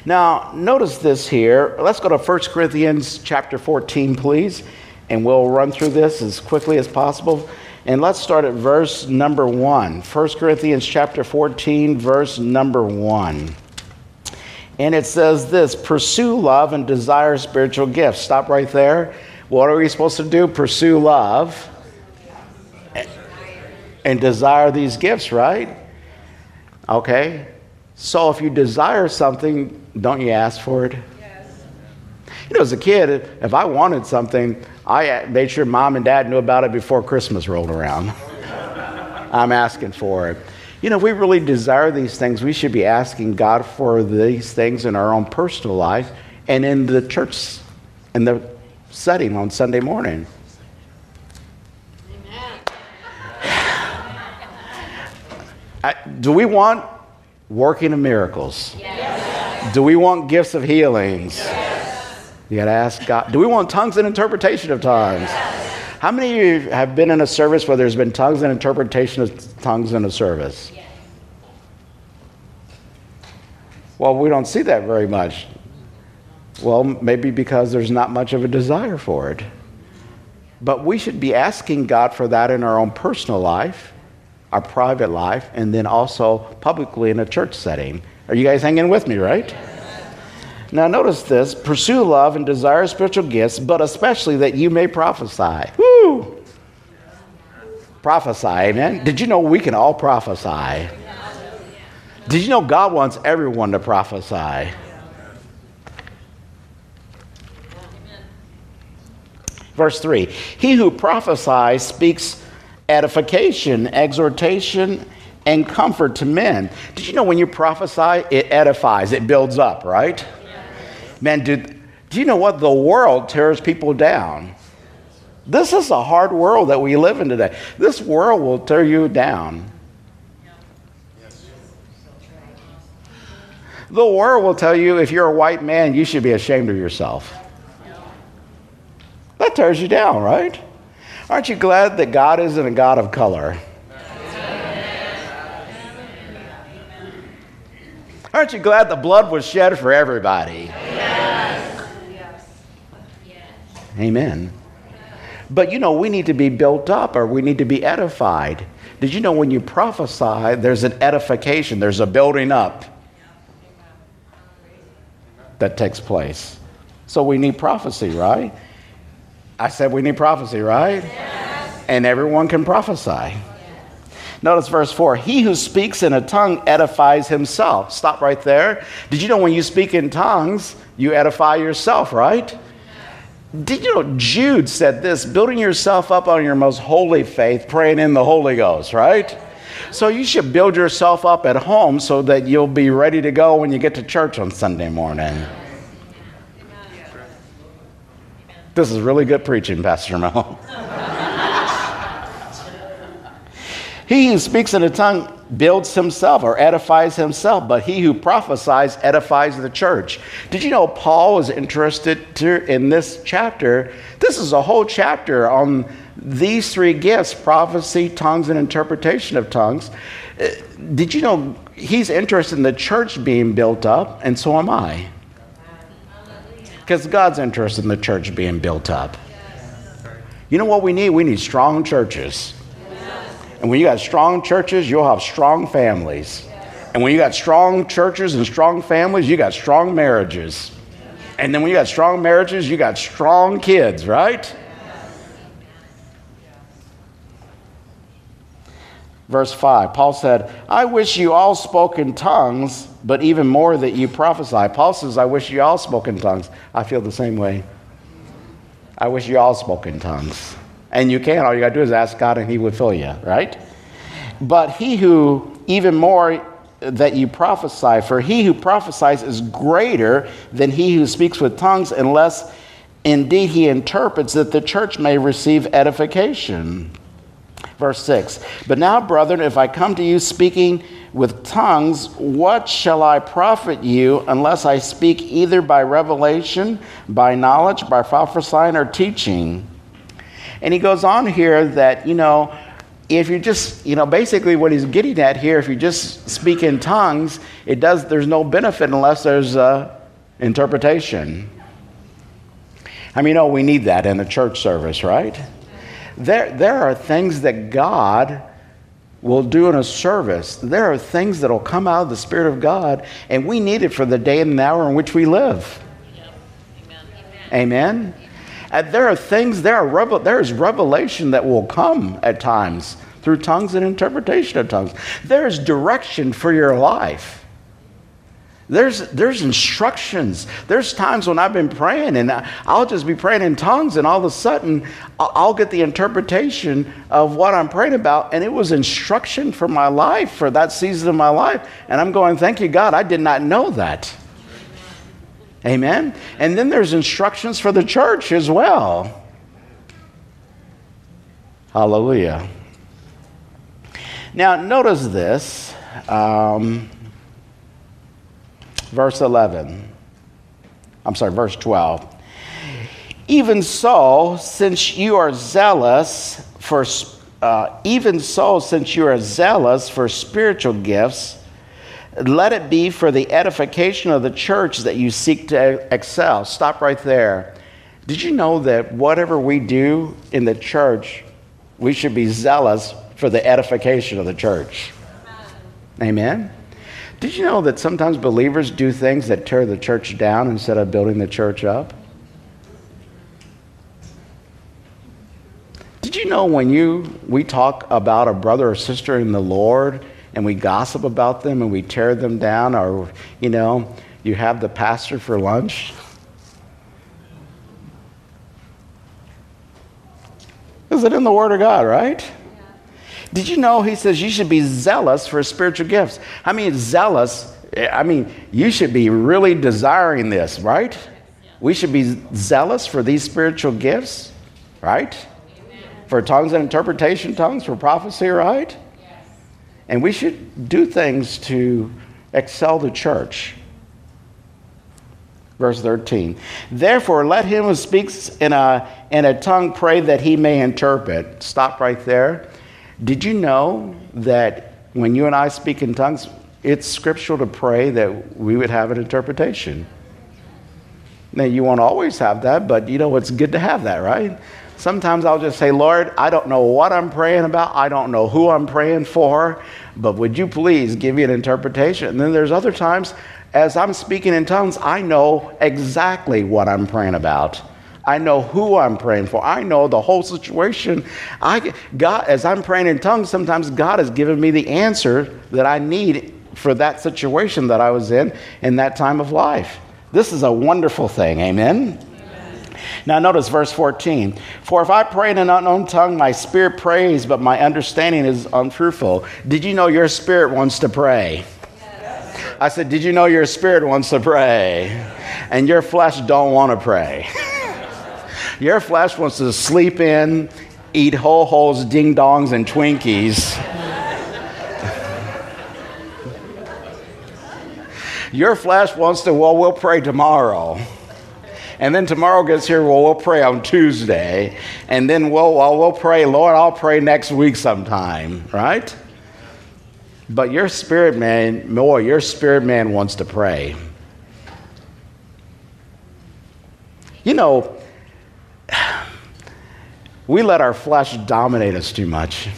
Now, notice this here. Let's go to 1 Corinthians chapter 14, please, and we'll run through this as quickly as possible. And let's start at verse number 1. 1 Corinthians chapter 14, verse number 1. And it says this pursue love and desire spiritual gifts. Stop right there. What are we supposed to do? Pursue love and desire these gifts, right? Okay. So if you desire something, don't you ask for it? Yes. You know, as a kid, if I wanted something, I made sure mom and dad knew about it before Christmas rolled around. <laughs> I'm asking for it. You know, we really desire these things. We should be asking God for these things in our own personal life and in the church, in the setting on Sunday morning. I, do we want working of miracles? Yes. Do we want gifts of healings? Yes. You got to ask God. Do we want tongues and interpretation of tongues? Yes. How many of you have been in a service where there's been tongues and interpretation of tongues in a service? Well, we don't see that very much. Well, maybe because there's not much of a desire for it. But we should be asking God for that in our own personal life our private life, and then also publicly in a church setting. Are you guys hanging with me, right? Now, notice this pursue love and desire spiritual gifts, but especially that you may prophesy. Woo! Prophesy, amen? Did you know we can all prophesy? Did you know God wants everyone to prophesy? Verse 3 He who prophesies speaks edification, exhortation, and comfort to men. Did you know when you prophesy, it edifies, it builds up, right? Man, do, do you know what? The world tears people down. This is a hard world that we live in today. This world will tear you down. The world will tell you if you're a white man, you should be ashamed of yourself. That tears you down, right? Aren't you glad that God isn't a God of color? Aren't you glad the blood was shed for everybody? Yes. Amen. But you know, we need to be built up or we need to be edified. Did you know when you prophesy, there's an edification, there's a building up that takes place? So we need prophecy, right? I said we need prophecy, right? Yes. And everyone can prophesy. Notice verse 4 He who speaks in a tongue edifies himself. Stop right there. Did you know when you speak in tongues, you edify yourself, right? Did you know Jude said this building yourself up on your most holy faith, praying in the Holy Ghost, right? So you should build yourself up at home so that you'll be ready to go when you get to church on Sunday morning. This is really good preaching, Pastor Mel. <laughs> he who speaks in a tongue builds himself or edifies himself, but he who prophesies edifies the church. Did you know Paul was interested to, in this chapter? This is a whole chapter on these three gifts prophecy, tongues, and interpretation of tongues. Uh, did you know he's interested in the church being built up, and so am I? Because God's interested in the church being built up. You know what we need? We need strong churches. And when you got strong churches, you'll have strong families. And when you got strong churches and strong families, you got strong marriages. And then when you got strong marriages, you got strong kids, right? Verse 5, Paul said, I wish you all spoke in tongues, but even more that you prophesy. Paul says, I wish you all spoke in tongues. I feel the same way. I wish you all spoke in tongues. And you can. All you got to do is ask God and He would fill you, right? But he who, even more that you prophesy, for he who prophesies is greater than he who speaks with tongues, unless indeed he interprets that the church may receive edification. Verse 6 But now, brethren, if I come to you speaking with tongues, what shall I profit you unless I speak either by revelation, by knowledge, by prophesying, or teaching? And he goes on here that, you know, if you just, you know, basically what he's getting at here, if you just speak in tongues, it does, there's no benefit unless there's uh, interpretation. I mean, oh, we need that in a church service, right? There, there are things that God will do in a service. There are things that will come out of the Spirit of God, and we need it for the day and the hour in which we live. Amen. Amen. And there are things, there, are there is revelation that will come at times through tongues and interpretation of tongues. There is direction for your life. There's, there's instructions. There's times when I've been praying and I'll just be praying in tongues, and all of a sudden I'll get the interpretation of what I'm praying about, and it was instruction for my life, for that season of my life. And I'm going, Thank you, God, I did not know that. Amen? And then there's instructions for the church as well. Hallelujah. Now, notice this. Um, verse 11. I'm sorry, verse 12. Even so, since you are zealous for, uh, even so, since you are zealous for spiritual gifts, let it be for the edification of the church that you seek to excel. Stop right there. Did you know that whatever we do in the church, we should be zealous for the edification of the church? Amen? Did you know that sometimes believers do things that tear the church down instead of building the church up? Did you know when you we talk about a brother or sister in the Lord and we gossip about them and we tear them down, or, you know, you have the pastor for lunch. Is it in the Word of God, right? Did you know he says you should be zealous for spiritual gifts? I mean, zealous, eh, I mean, you should be really desiring this, right? We should be zealous for these spiritual gifts, right? For tongues and interpretation tongues, for prophecy, right? And we should do things to excel the church. Verse 13. Therefore, let him who speaks in a, in a tongue pray that he may interpret. Stop right there. Did you know that when you and I speak in tongues, it's scriptural to pray that we would have an interpretation? Now, you won't always have that, but you know, it's good to have that, right? Sometimes I'll just say, Lord, I don't know what I'm praying about. I don't know who I'm praying for, but would you please give me an interpretation? And then there's other times, as I'm speaking in tongues, I know exactly what I'm praying about. I know who I'm praying for. I know the whole situation. I, God, as I'm praying in tongues, sometimes God has given me the answer that I need for that situation that I was in in that time of life. This is a wonderful thing. Amen. Now, notice verse 14. For if I pray in an unknown tongue, my spirit prays, but my understanding is unfruitful. Did you know your spirit wants to pray? Yes. I said, Did you know your spirit wants to pray? And your flesh don't want to pray. <laughs> your flesh wants to sleep in, eat Ho Hos, ding dongs, and Twinkies. <laughs> your flesh wants to, well, we'll pray tomorrow. And then tomorrow gets here, well, we'll pray on Tuesday. And then we'll, well, we'll pray, Lord, I'll pray next week sometime, right? But your spirit man, more, your spirit man wants to pray. You know, <sighs> we let our flesh dominate us too much.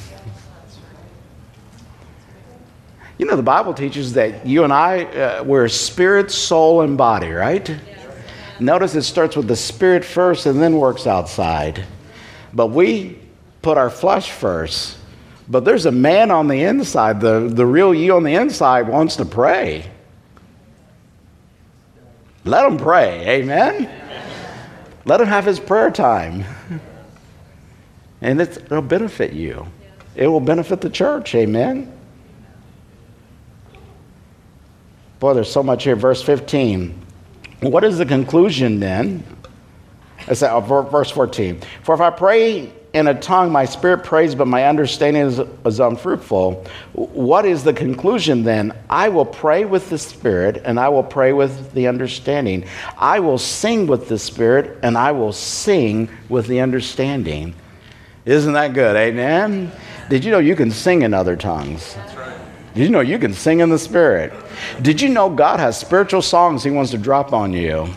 You know, the Bible teaches that you and I, uh, we're spirit, soul, and body, right? Notice it starts with the spirit first and then works outside. But we put our flesh first. But there's a man on the inside. The, the real you on the inside wants to pray. Let him pray. Amen? Let him have his prayer time. And it'll benefit you, it will benefit the church. Amen? Boy, there's so much here. Verse 15. What is the conclusion then? It's uh, verse 14. For if I pray in a tongue, my spirit prays, but my understanding is, is, unfruitful. What is the conclusion then? I will pray with the spirit, and I will pray with the understanding. I will sing with the spirit, and I will sing with the understanding. Isn't that good? Amen? Did you know you can sing in other tongues? Right. Did you know you can sing in the spirit? Did you know God has spiritual songs He wants to drop on you?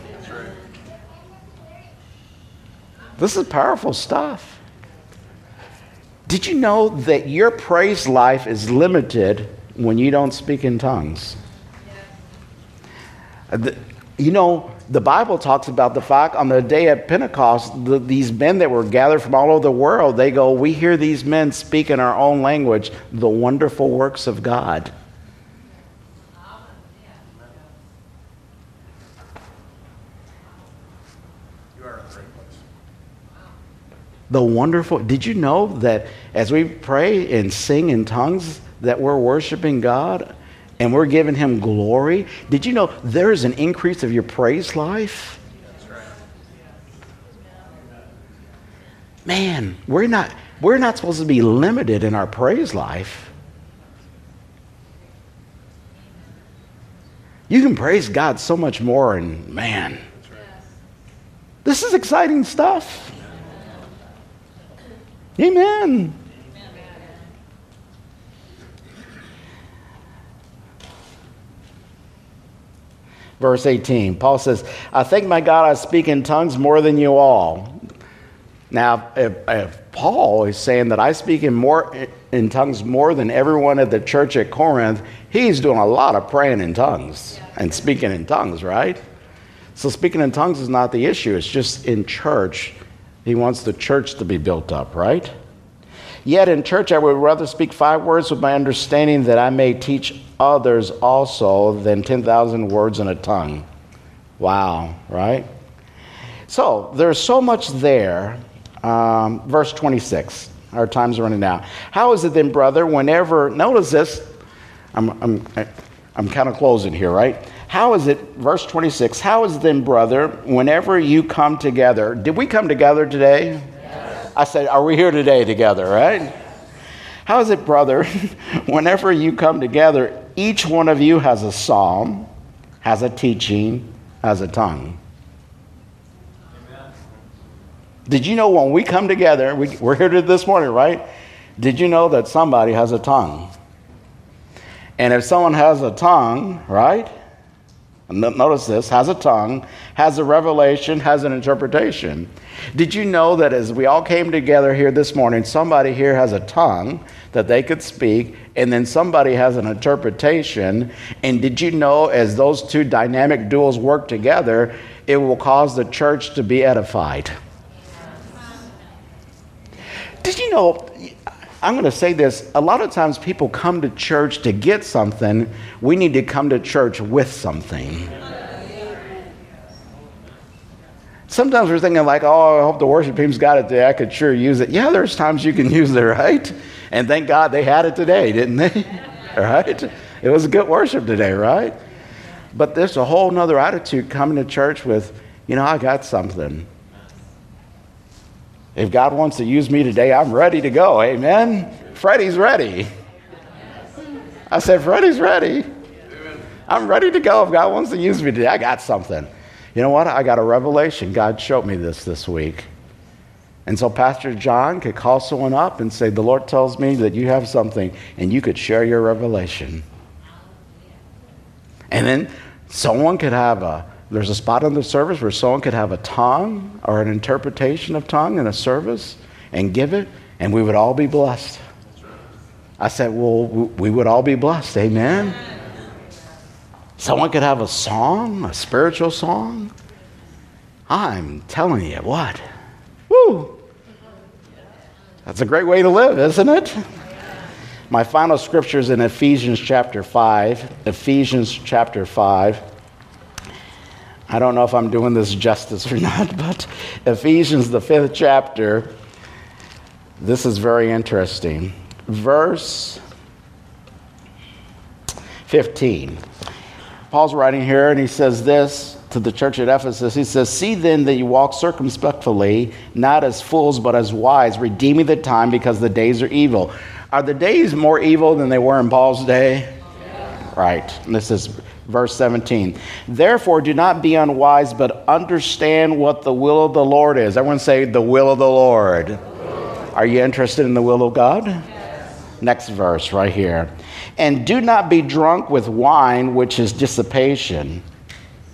This is powerful stuff. Did you know that your praise life is limited when you don't speak in tongues? You know, the Bible talks about the fact on the day of Pentecost, the, these men that were gathered from all over the world, they go, We hear these men speak in our own language the wonderful works of God. the wonderful. Did you know that as we pray and sing in tongues, that we're worshiping God and we're giving Him glory? Did you know there is an increase of your praise life? Man, we're not, we're not supposed to be limited in our praise life. You can praise God so much more, and man, this is exciting stuff. Amen. Verse 18, Paul says, I thank my God I speak in tongues more than you all. Now, if, if Paul is saying that I speak in, more, in tongues more than everyone at the church at Corinth, he's doing a lot of praying in tongues and speaking in tongues, right? So, speaking in tongues is not the issue, it's just in church he wants the church to be built up, right? Yet in church, I would rather speak five words with my understanding that I may teach others also than 10,000 words in a tongue. Wow, right? So there's so much there. Um, verse 26. Our time's running out. How is it then, brother, whenever, notice this, I'm, I'm, I'm kind of closing here, right? How is it, verse 26, how is it then, brother, whenever you come together? Did we come together today? I said, Are we here today together, right? How is it, brother, <laughs> whenever you come together, each one of you has a psalm, has a teaching, has a tongue? Amen. Did you know when we come together, we, we're here this morning, right? Did you know that somebody has a tongue? And if someone has a tongue, right? Notice this, has a tongue, has a revelation, has an interpretation. Did you know that as we all came together here this morning, somebody here has a tongue that they could speak, and then somebody has an interpretation? And did you know as those two dynamic duels work together, it will cause the church to be edified? Did you know I'm going to say this a lot of times people come to church to get something. We need to come to church with something. Sometimes we're thinking, like, oh, I hope the worship team's got it today. I could sure use it. Yeah, there's times you can <laughs> use it, right? And thank God they had it today, didn't they? <laughs> right? It was a good worship today, right? But there's a whole nother attitude coming to church with, you know, I got something. If God wants to use me today, I'm ready to go. Amen. Freddie's ready. I said, Freddie's ready. I'm ready to go. If God wants to use me today, I got something. You know what? I got a revelation. God showed me this this week. And so Pastor John could call someone up and say, The Lord tells me that you have something, and you could share your revelation. And then someone could have a there's a spot in the service where someone could have a tongue or an interpretation of tongue in a service and give it, and we would all be blessed. I said, well, we would all be blessed. Amen. Someone could have a song, a spiritual song. I'm telling you what. Woo! That's a great way to live, isn't it? My final scripture is in Ephesians chapter 5. Ephesians chapter 5. I don't know if I'm doing this justice or <laughs> not, but Ephesians, the fifth chapter, this is very interesting. Verse 15. Paul's writing here, and he says this to the church at Ephesus. He says, See then that you walk circumspectly, not as fools, but as wise, redeeming the time because the days are evil. Are the days more evil than they were in Paul's day? Yeah. Right. This is verse 17. Therefore, do not be unwise, but understand what the will of the Lord is. Everyone say, The will of the Lord. Are you interested in the will of God? Yes. Next verse, right here. And do not be drunk with wine, which is dissipation.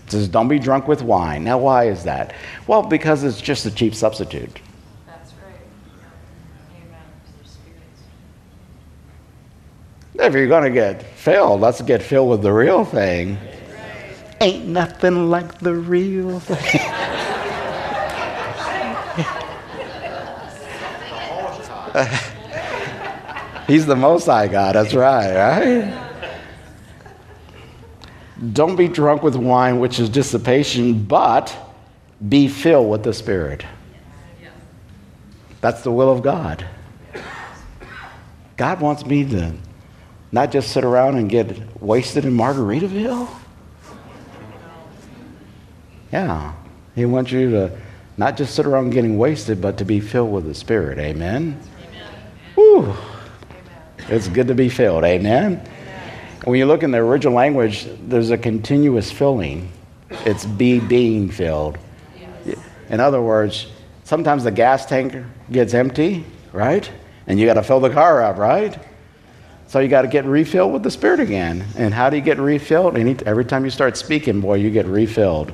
It says, Don't be drunk with wine. Now, why is that? Well, because it's just a cheap substitute. If you're going to get filled, let's get filled with the real thing. Ain't nothing like the real thing. <laughs> He's the most high God. That's right, right? Don't be drunk with wine, which is dissipation, but be filled with the Spirit. That's the will of God. God wants me to not just sit around and get wasted in Margaritaville? Yeah. He wants you to not just sit around getting wasted, but to be filled with the Spirit. Amen? Amen. Whew. It's good to be filled. Amen? Amen? When you look in the original language, there's a continuous filling. It's be being filled. Yes. In other words, sometimes the gas tank gets empty, right? And you got to fill the car up, right? So you got to get refilled with the Spirit again. And how do you get refilled? every time you start speaking, boy, you get refilled.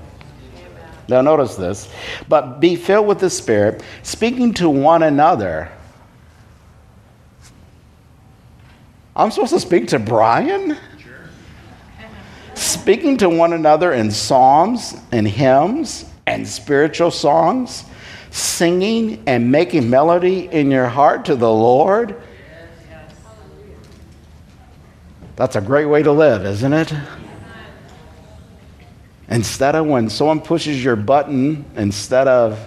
Now, notice this. But be filled with the Spirit, speaking to one another. I'm supposed to speak to Brian? Sure. Speaking to one another in psalms and hymns and spiritual songs, singing and making melody in your heart to the Lord That's a great way to live, isn't it? Instead of when someone pushes your button, instead of,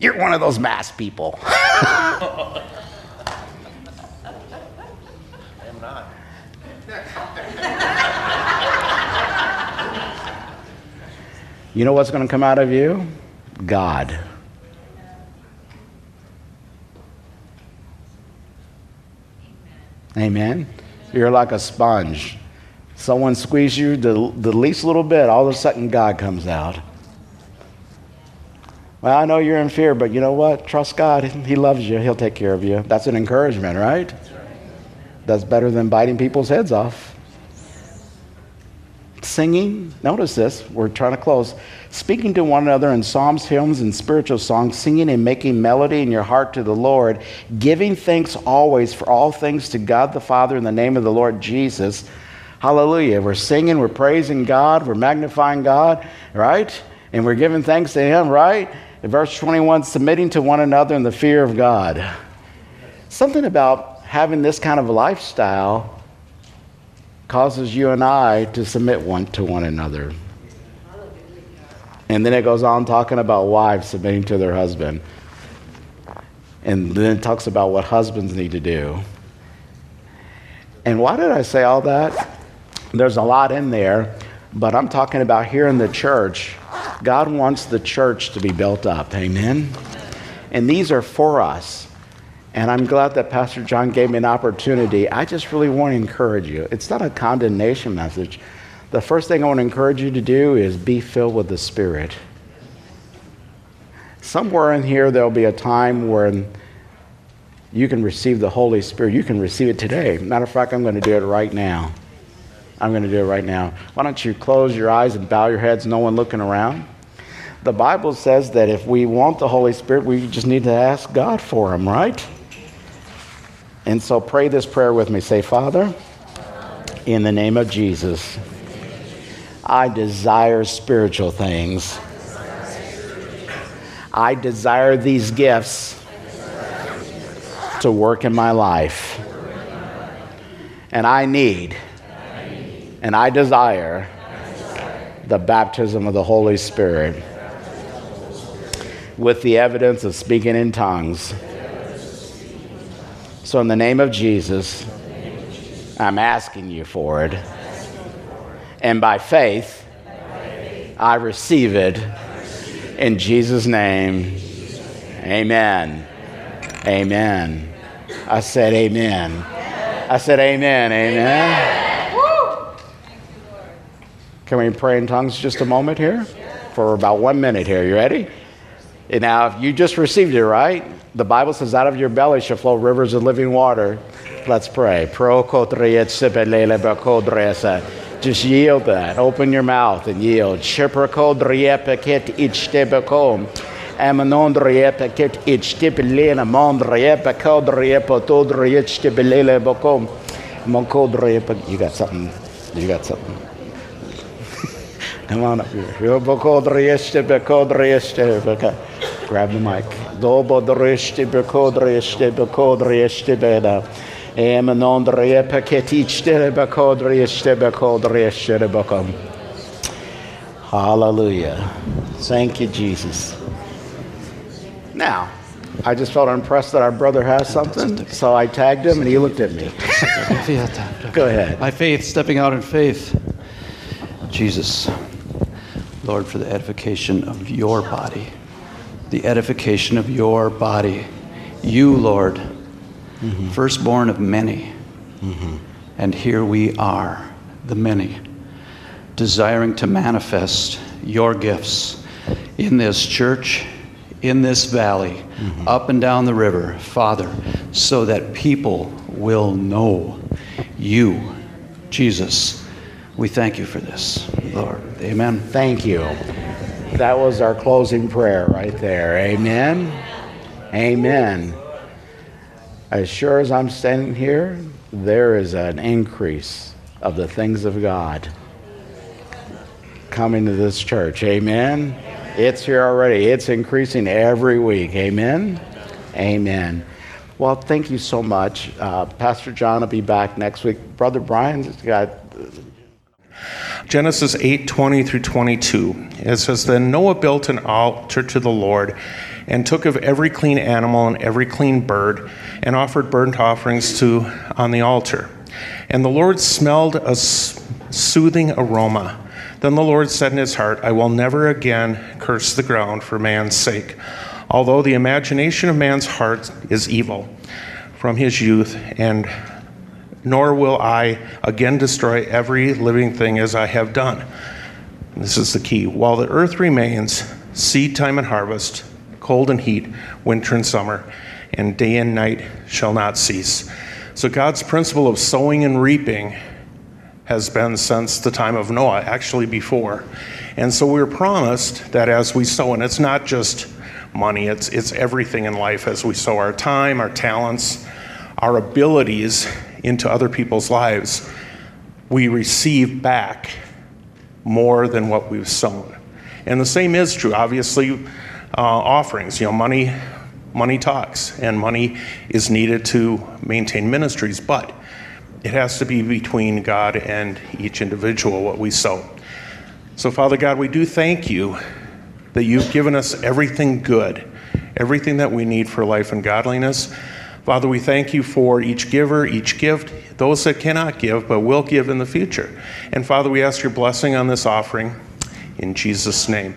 you're one of those mass people. I'm <laughs> not. you know what's going to come out of you? God. Amen. You're like a sponge. Someone squeezes you the, the least little bit, all of a sudden God comes out. Well, I know you're in fear, but you know what? Trust God. He loves you. He'll take care of you. That's an encouragement, right? That's better than biting people's heads off singing, notice this, we're trying to close, speaking to one another in psalms, hymns, and spiritual songs, singing and making melody in your heart to the Lord, giving thanks always for all things to God the Father in the name of the Lord Jesus. Hallelujah. We're singing, we're praising God, we're magnifying God, right? And we're giving thanks to Him, right? In verse 21, submitting to one another in the fear of God. Something about having this kind of lifestyle causes you and I to submit one to one another. And then it goes on talking about wives submitting to their husband. And then it talks about what husbands need to do. And why did I say all that? There's a lot in there, but I'm talking about here in the church. God wants the church to be built up. Amen? And these are for us. And I'm glad that Pastor John gave me an opportunity. I just really want to encourage you. It's not a condemnation message. The first thing I want to encourage you to do is be filled with the Spirit. Somewhere in here, there'll be a time when you can receive the Holy Spirit. You can receive it today. Matter of fact, I'm going to do it right now. I'm going to do it right now. Why don't you close your eyes and bow your heads, no one looking around? The Bible says that if we want the Holy Spirit, we just need to ask God for Him, right? And so pray this prayer with me. Say, Father, in the name of Jesus, I desire spiritual things. I desire these gifts to work in my life. And I need and I desire the baptism of the Holy Spirit with the evidence of speaking in tongues. So, in the name of Jesus, I'm asking you for it. And by faith, I receive it. In Jesus' name, amen. Amen. I said, Amen. I said, Amen. Amen. Can we pray in tongues just a moment here? For about one minute here. You ready? Now, if you just received it, right? The Bible says, out of your belly shall flow rivers of living water. Let's pray. Just yield that. Open your mouth and yield. Amanon riepa ket ich tipelena mond riepa cod riepa tod riech tipelele bokom. Moncod riepa. You got something. You got something. Come on up here. Bocod riech tipecod. Grab the mic. Dobo riech tipecod riech tipecod riech tipeda. Amanon riepa ket ich tipecod riech tipecod riech tipekom. Hallelujah. Thank you, Jesus. Now, I just felt impressed that our brother has something, so I tagged him and he looked at me. <laughs> Go ahead. My faith, stepping out in faith. Jesus, Lord, for the edification of your body, the edification of your body. You, Lord, mm-hmm. firstborn of many. Mm-hmm. And here we are, the many, desiring to manifest your gifts in this church in this valley, mm-hmm. up and down the river, Father, so that people will know you, Jesus. We thank you for this, Lord. Amen. Thank you. That was our closing prayer right there. Amen. Amen. As sure as I'm standing here, there is an increase of the things of God coming to this church. Amen. It's here already. It's increasing every week. Amen. Amen. Well, thank you so much. Uh, Pastor John will be back next week. Brother Brian's got. Genesis 8 20 through 22. It says, Then Noah built an altar to the Lord and took of every clean animal and every clean bird and offered burnt offerings to on the altar. And the Lord smelled a soothing aroma. Then the Lord said in his heart, I will never again curse the ground for man's sake, although the imagination of man's heart is evil from his youth, and nor will I again destroy every living thing as I have done. This is the key. While the earth remains, seed time and harvest, cold and heat, winter and summer, and day and night shall not cease. So God's principle of sowing and reaping has been since the time of Noah, actually before. And so we're promised that as we sow, and it's not just money, it's, it's everything in life as we sow our time, our talents, our abilities into other people's lives, we receive back more than what we've sown. And the same is true, obviously, uh, offerings. You know, money, money talks, and money is needed to maintain ministries, but it has to be between God and each individual what we sow. So, Father God, we do thank you that you've given us everything good, everything that we need for life and godliness. Father, we thank you for each giver, each gift, those that cannot give but will give in the future. And Father, we ask your blessing on this offering in Jesus' name.